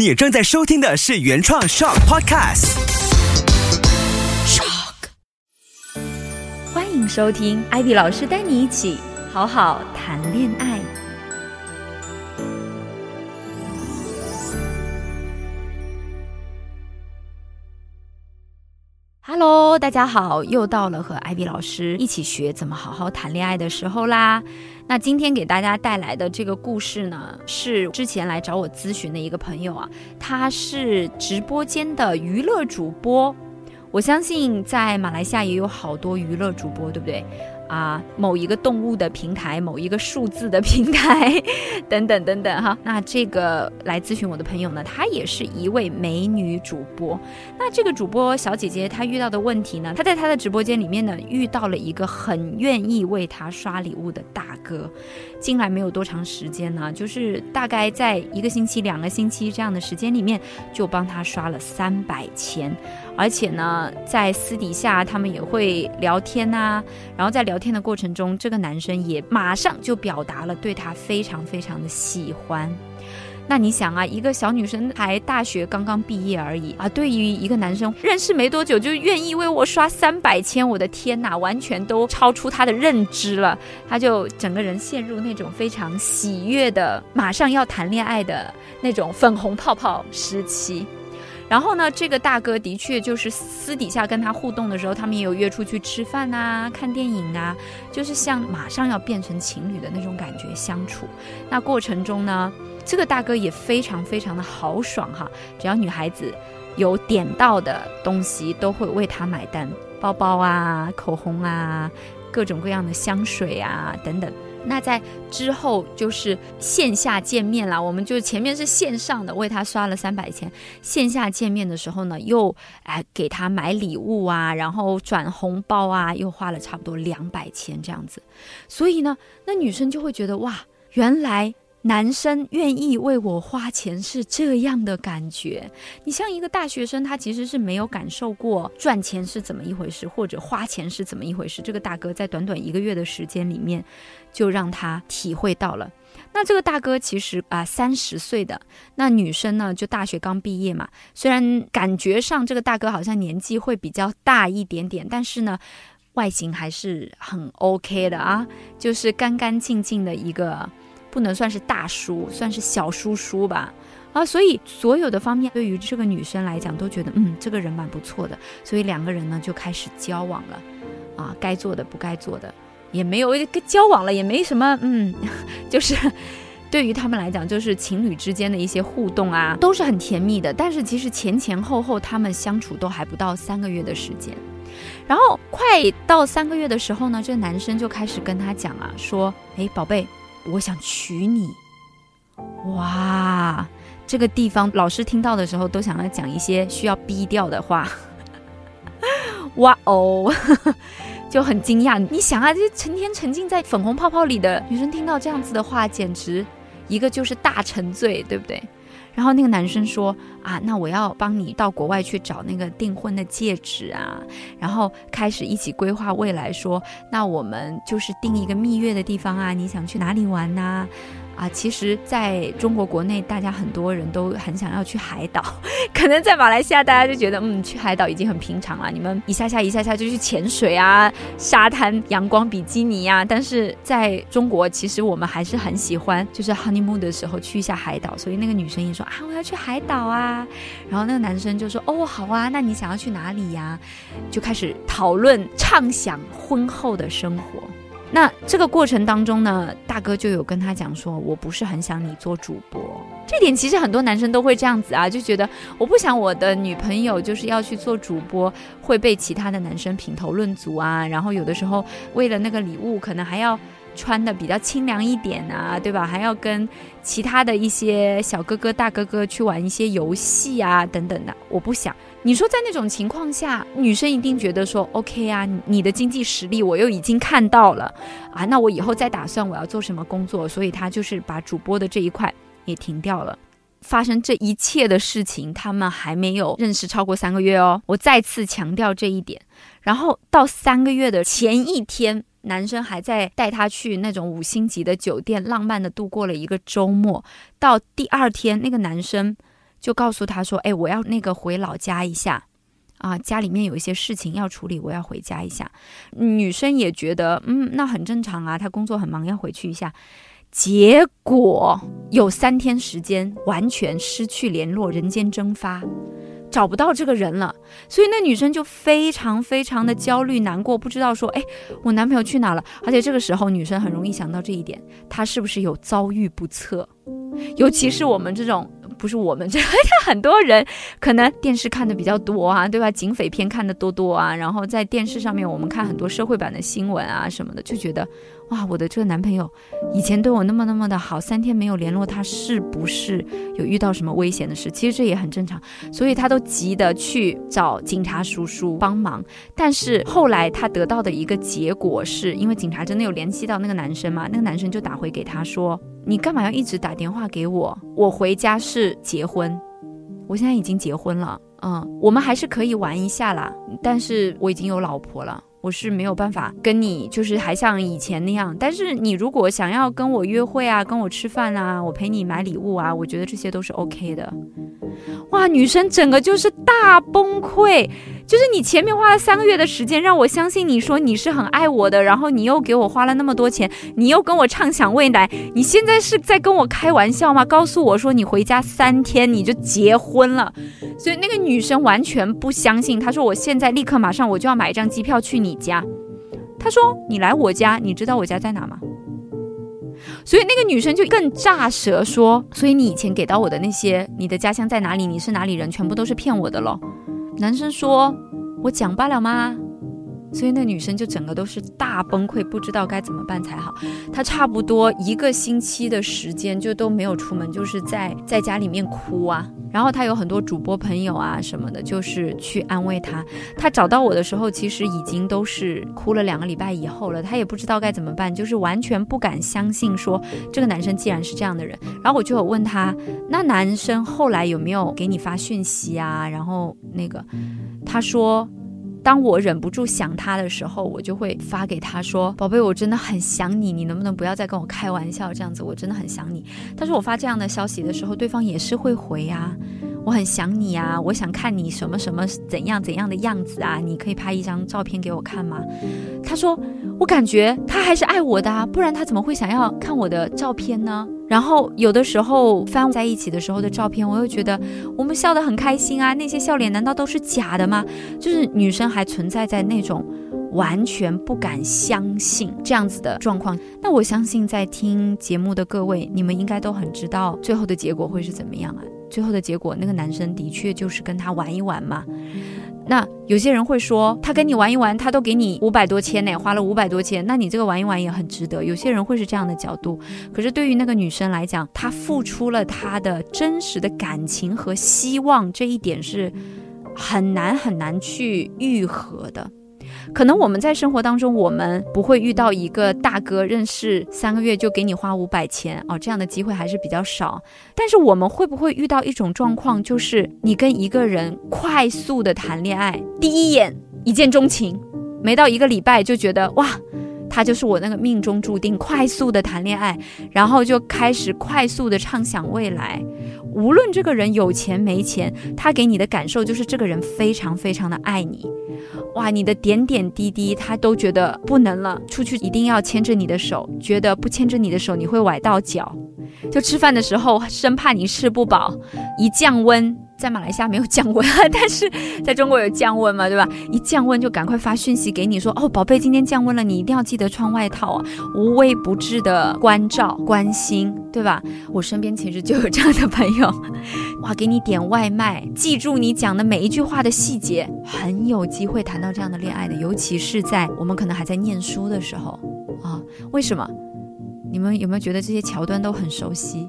你正在收听的是原创 Shock Podcast。Shock，。欢迎收听艾迪老师带你一起好好谈恋爱。Hello，大家好，又到了和艾比老师一起学怎么好好谈恋爱的时候啦。那今天给大家带来的这个故事呢，是之前来找我咨询的一个朋友啊，他是直播间的娱乐主播。我相信在马来西亚也有好多娱乐主播，对不对？啊，某一个动物的平台，某一个数字的平台，等等等等哈。那这个来咨询我的朋友呢，她也是一位美女主播。那这个主播小姐姐她遇到的问题呢，她在她的直播间里面呢，遇到了一个很愿意为她刷礼物的大哥。进来没有多长时间呢，就是大概在一个星期、两个星期这样的时间里面，就帮她刷了三百千。而且呢，在私底下他们也会聊天呐，然后在聊天的过程中，这个男生也马上就表达了对她非常非常的喜欢。那你想啊，一个小女生还大学刚刚毕业而已啊，对于一个男生认识没多久就愿意为我刷三百千，我的天哪，完全都超出他的认知了。他就整个人陷入那种非常喜悦的，马上要谈恋爱的那种粉红泡泡时期。然后呢，这个大哥的确就是私底下跟他互动的时候，他们也有约出去吃饭啊、看电影啊，就是像马上要变成情侣的那种感觉相处。那过程中呢，这个大哥也非常非常的豪爽哈，只要女孩子有点到的东西，都会为他买单，包包啊、口红啊、各种各样的香水啊等等。那在之后就是线下见面啦，我们就前面是线上的，为他刷了三百钱。线下见面的时候呢，又哎给他买礼物啊，然后转红包啊，又花了差不多两百钱这样子。所以呢，那女生就会觉得哇，原来。男生愿意为我花钱是这样的感觉，你像一个大学生，他其实是没有感受过赚钱是怎么一回事，或者花钱是怎么一回事。这个大哥在短短一个月的时间里面，就让他体会到了。那这个大哥其实啊三十岁的，那女生呢就大学刚毕业嘛，虽然感觉上这个大哥好像年纪会比较大一点点，但是呢，外形还是很 OK 的啊，就是干干净净的一个。不能算是大叔，算是小叔叔吧，啊，所以所有的方面对于这个女生来讲都觉得，嗯，这个人蛮不错的，所以两个人呢就开始交往了，啊，该做的不该做的。也没有，交往了也没什么，嗯，就是对于他们来讲，就是情侣之间的一些互动啊，都是很甜蜜的，但是其实前前后后他们相处都还不到三个月的时间，然后快到三个月的时候呢，这男生就开始跟他讲啊，说，哎，宝贝。我想娶你，哇！这个地方老师听到的时候都想要讲一些需要逼掉的话，哇哦，就很惊讶。你想啊，这成天沉浸在粉红泡泡里的女生听到这样子的话，简直一个就是大沉醉，对不对？然后那个男生说啊，那我要帮你到国外去找那个订婚的戒指啊，然后开始一起规划未来，说那我们就是订一个蜜月的地方啊，你想去哪里玩呐？啊其实在中国国内，大家很多人都很想要去海岛，可能在马来西亚，大家就觉得，嗯，去海岛已经很平常了。你们一下下一下下就去潜水啊，沙滩阳光比基尼呀。但是在中国，其实我们还是很喜欢，就是 honeymoon 的时候去一下海岛。所以那个女生也说啊，我要去海岛啊。然后那个男生就说，哦，好啊，那你想要去哪里呀？就开始讨论畅想婚后的生活。那这个过程当中呢，大哥就有跟他讲说，我不是很想你做主播。这点其实很多男生都会这样子啊，就觉得我不想我的女朋友就是要去做主播，会被其他的男生品头论足啊。然后有的时候为了那个礼物，可能还要。穿的比较清凉一点啊，对吧？还要跟其他的一些小哥哥、大哥哥去玩一些游戏啊，等等的。我不想你说在那种情况下，女生一定觉得说 OK 啊，你的经济实力我又已经看到了啊，那我以后再打算我要做什么工作，所以他就是把主播的这一块也停掉了。发生这一切的事情，他们还没有认识超过三个月哦，我再次强调这一点。然后到三个月的前一天。男生还在带她去那种五星级的酒店，浪漫的度过了一个周末。到第二天，那个男生就告诉他说：“哎，我要那个回老家一下，啊，家里面有一些事情要处理，我要回家一下。”女生也觉得，嗯，那很正常啊，她工作很忙，要回去一下。结果有三天时间完全失去联络，人间蒸发，找不到这个人了。所以那女生就非常非常的焦虑难过，不知道说，哎，我男朋友去哪了？而且这个时候女生很容易想到这一点，他是不是有遭遇不测？尤其是我们这种。不是我们这，很多人可能电视看的比较多啊，对吧？警匪片看的多多啊，然后在电视上面我们看很多社会版的新闻啊什么的，就觉得哇，我的这个男朋友以前对我那么那么的好，三天没有联络，他是不是有遇到什么危险的事？其实这也很正常，所以他都急得去找警察叔叔帮忙。但是后来他得到的一个结果是，因为警察真的有联系到那个男生嘛，那个男生就打回给他说。你干嘛要一直打电话给我？我回家是结婚，我现在已经结婚了，嗯，我们还是可以玩一下啦。但是我已经有老婆了，我是没有办法跟你，就是还像以前那样。但是你如果想要跟我约会啊，跟我吃饭啊，我陪你买礼物啊，我觉得这些都是 OK 的。哇，女生整个就是大崩溃。就是你前面花了三个月的时间让我相信你说你是很爱我的，然后你又给我花了那么多钱，你又跟我畅想未来，你现在是在跟我开玩笑吗？告诉我说你回家三天你就结婚了，所以那个女生完全不相信，她说我现在立刻马上我就要买一张机票去你家。她说你来我家，你知道我家在哪吗？所以那个女生就更炸舌说，所以你以前给到我的那些，你的家乡在哪里，你是哪里人，全部都是骗我的喽。男生说：“我讲罢了吗？”所以那女生就整个都是大崩溃，不知道该怎么办才好。她差不多一个星期的时间就都没有出门，就是在在家里面哭啊。然后他有很多主播朋友啊什么的，就是去安慰他。他找到我的时候，其实已经都是哭了两个礼拜以后了。他也不知道该怎么办，就是完全不敢相信说这个男生既然是这样的人。然后我就有问他，那男生后来有没有给你发讯息啊？然后那个他说。当我忍不住想他的时候，我就会发给他说：“宝贝，我真的很想你，你能不能不要再跟我开玩笑这样子？我真的很想你。”但是我发这样的消息的时候，对方也是会回啊。我很想你啊，我想看你什么什么怎样怎样的样子啊，你可以拍一张照片给我看吗？他说，我感觉他还是爱我的啊，不然他怎么会想要看我的照片呢？然后有的时候翻在一起的时候的照片，我又觉得我们笑得很开心啊，那些笑脸难道都是假的吗？就是女生还存在在那种完全不敢相信这样子的状况。那我相信在听节目的各位，你们应该都很知道最后的结果会是怎么样啊？最后的结果，那个男生的确就是跟他玩一玩嘛。那有些人会说，他跟你玩一玩，他都给你五百多千呢，花了五百多千，那你这个玩一玩也很值得。有些人会是这样的角度，可是对于那个女生来讲，她付出了她的真实的感情和希望，这一点是很难很难去愈合的。可能我们在生活当中，我们不会遇到一个大哥认识三个月就给你花五百钱哦，这样的机会还是比较少。但是我们会不会遇到一种状况，就是你跟一个人快速的谈恋爱，第一眼一见钟情，没到一个礼拜就觉得哇，他就是我那个命中注定，快速的谈恋爱，然后就开始快速的畅想未来。无论这个人有钱没钱，他给你的感受就是这个人非常非常的爱你。哇，你的点点滴滴，他都觉得不能了。出去一定要牵着你的手，觉得不牵着你的手你会崴到脚。就吃饭的时候，生怕你吃不饱，一降温。在马来西亚没有降温，但是在中国有降温嘛，对吧？一降温就赶快发讯息给你说，哦，宝贝，今天降温了，你一定要记得穿外套啊！无微不至的关照、关心，对吧？我身边其实就有这样的朋友，哇，给你点外卖，记住你讲的每一句话的细节，很有机会谈到这样的恋爱的，尤其是在我们可能还在念书的时候啊。为什么？你们有没有觉得这些桥段都很熟悉？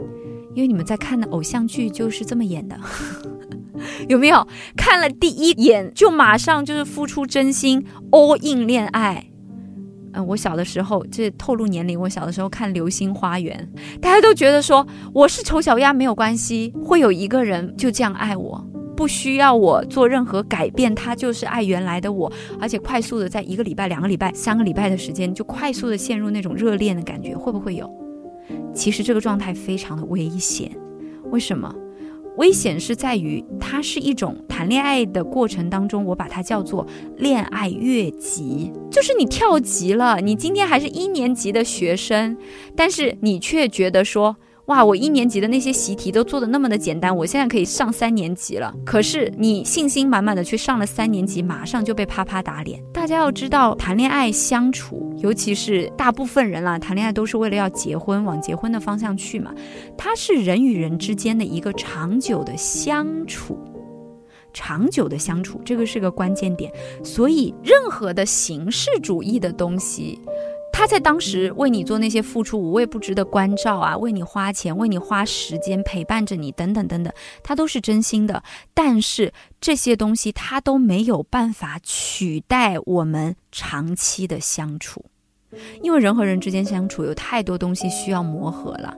因为你们在看的偶像剧就是这么演的。有没有看了第一眼就马上就是付出真心 all in 恋爱？嗯，我小的时候这透露年龄，我小的时候看《流星花园》，大家都觉得说我是丑小鸭没有关系，会有一个人就这样爱我，不需要我做任何改变，他就是爱原来的我，而且快速的在一个礼拜、两个礼拜、三个礼拜的时间就快速的陷入那种热恋的感觉，会不会有？其实这个状态非常的危险，为什么？危险是在于它是一种谈恋爱的过程当中，我把它叫做恋爱越级，就是你跳级了。你今天还是一年级的学生，但是你却觉得说。哇，我一年级的那些习题都做的那么的简单，我现在可以上三年级了。可是你信心满满的去上了三年级，马上就被啪啪打脸。大家要知道，谈恋爱相处，尤其是大部分人啦，谈恋爱都是为了要结婚，往结婚的方向去嘛。它是人与人之间的一个长久的相处，长久的相处，这个是个关键点。所以，任何的形式主义的东西。他在当时为你做那些付出无微不至的关照啊，为你花钱，为你花时间陪伴着你，等等等等，他都是真心的。但是这些东西他都没有办法取代我们长期的相处，因为人和人之间相处有太多东西需要磨合了。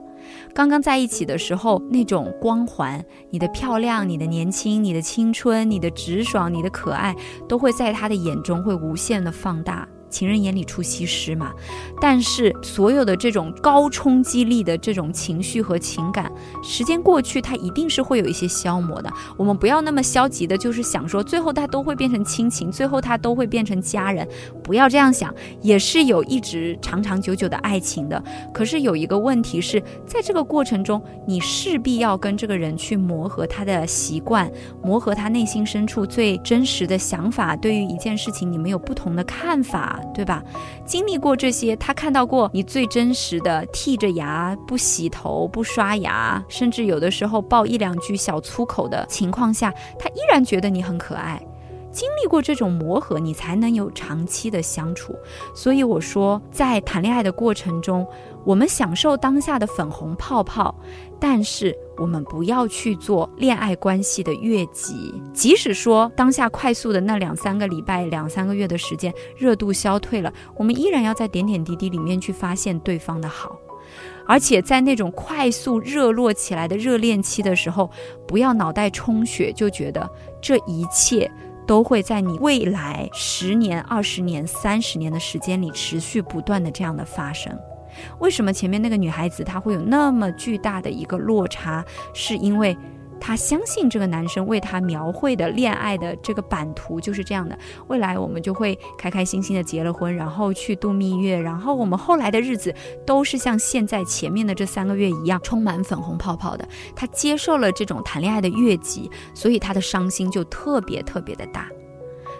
刚刚在一起的时候，那种光环，你的漂亮，你的年轻，你的青春，你的直爽，你的可爱，都会在他的眼中会无限的放大。情人眼里出西施嘛，但是所有的这种高冲击力的这种情绪和情感，时间过去，它一定是会有一些消磨的。我们不要那么消极的，就是想说最后它都会变成亲情，最后它都会变成家人，不要这样想，也是有一直长长久久的爱情的。可是有一个问题是在这个过程中，你势必要跟这个人去磨合他的习惯，磨合他内心深处最真实的想法。对于一件事情，你们有不同的看法。对吧？经历过这些，他看到过你最真实的剃着牙、不洗头、不刷牙，甚至有的时候爆一两句小粗口的情况下，他依然觉得你很可爱。经历过这种磨合，你才能有长期的相处。所以我说，在谈恋爱的过程中，我们享受当下的粉红泡泡，但是我们不要去做恋爱关系的越级。即使说当下快速的那两三个礼拜、两三个月的时间热度消退了，我们依然要在点点滴滴里面去发现对方的好。而且在那种快速热络起来的热恋期的时候，不要脑袋充血，就觉得这一切。都会在你未来十年、二十年、三十年的时间里持续不断的这样的发生。为什么前面那个女孩子她会有那么巨大的一个落差？是因为。她相信这个男生为她描绘的恋爱的这个版图就是这样的，未来我们就会开开心心的结了婚，然后去度蜜月，然后我们后来的日子都是像现在前面的这三个月一样充满粉红泡泡的。她接受了这种谈恋爱的越级，所以她的伤心就特别特别的大。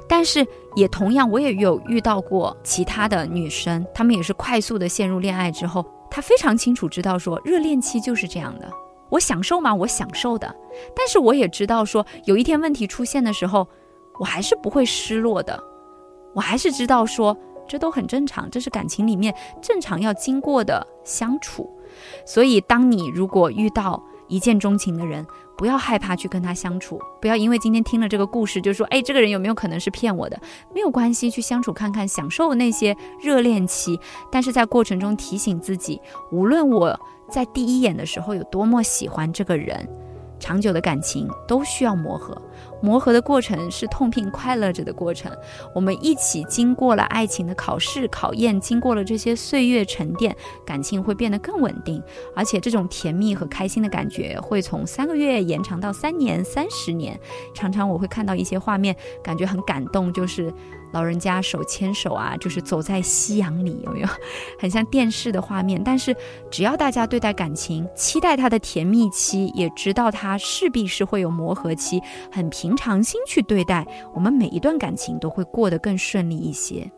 但是也同样，我也有遇到过其他的女生，她们也是快速的陷入恋爱之后，她非常清楚知道说热恋期就是这样的。我享受吗？我享受的，但是我也知道，说有一天问题出现的时候，我还是不会失落的，我还是知道说这都很正常，这是感情里面正常要经过的相处。所以，当你如果遇到一见钟情的人，不要害怕去跟他相处，不要因为今天听了这个故事就说，哎，这个人有没有可能是骗我的？没有关系，去相处看看，享受那些热恋期，但是在过程中提醒自己，无论我。在第一眼的时候有多么喜欢这个人，长久的感情都需要磨合。磨合的过程是痛并快乐着的过程。我们一起经过了爱情的考试考验，经过了这些岁月沉淀，感情会变得更稳定。而且这种甜蜜和开心的感觉会从三个月延长到三年、三十年。常常我会看到一些画面，感觉很感动，就是。老人家手牵手啊，就是走在夕阳里，有没有？很像电视的画面。但是只要大家对待感情，期待它的甜蜜期，也知道它势必是会有磨合期，很平常心去对待，我们每一段感情都会过得更顺利一些。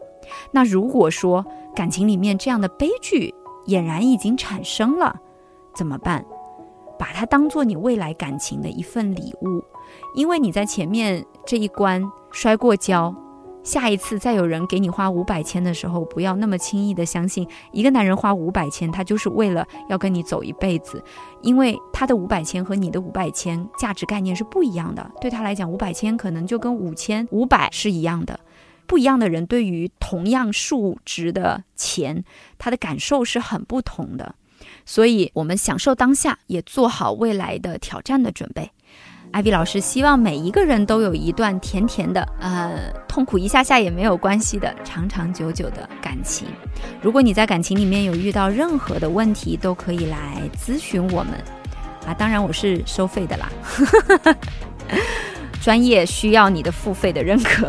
那如果说感情里面这样的悲剧俨然已经产生了，怎么办？把它当做你未来感情的一份礼物，因为你在前面这一关摔过跤。下一次再有人给你花五百千的时候，不要那么轻易的相信一个男人花五百千，他就是为了要跟你走一辈子，因为他的五百千和你的五百千价值概念是不一样的。对他来讲，五百千可能就跟五千五百是一样的。不一样的人对于同样数值的钱，他的感受是很不同的。所以，我们享受当下，也做好未来的挑战的准备。艾比老师希望每一个人都有一段甜甜的，呃，痛苦一下下也没有关系的长长久久的感情。如果你在感情里面有遇到任何的问题，都可以来咨询我们。啊，当然我是收费的啦。专业需要你的付费的认可。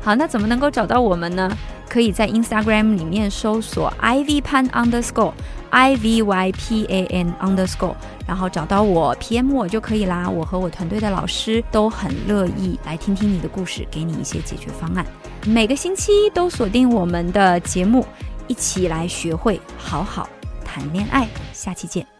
好，那怎么能够找到我们呢？可以在 Instagram 里面搜索 Ivy Pan underscore I V Y P A N underscore，然后找到我 PM 我就可以啦。我和我团队的老师都很乐意来听听你的故事，给你一些解决方案。每个星期都锁定我们的节目，一起来学会好好谈恋爱。下期见。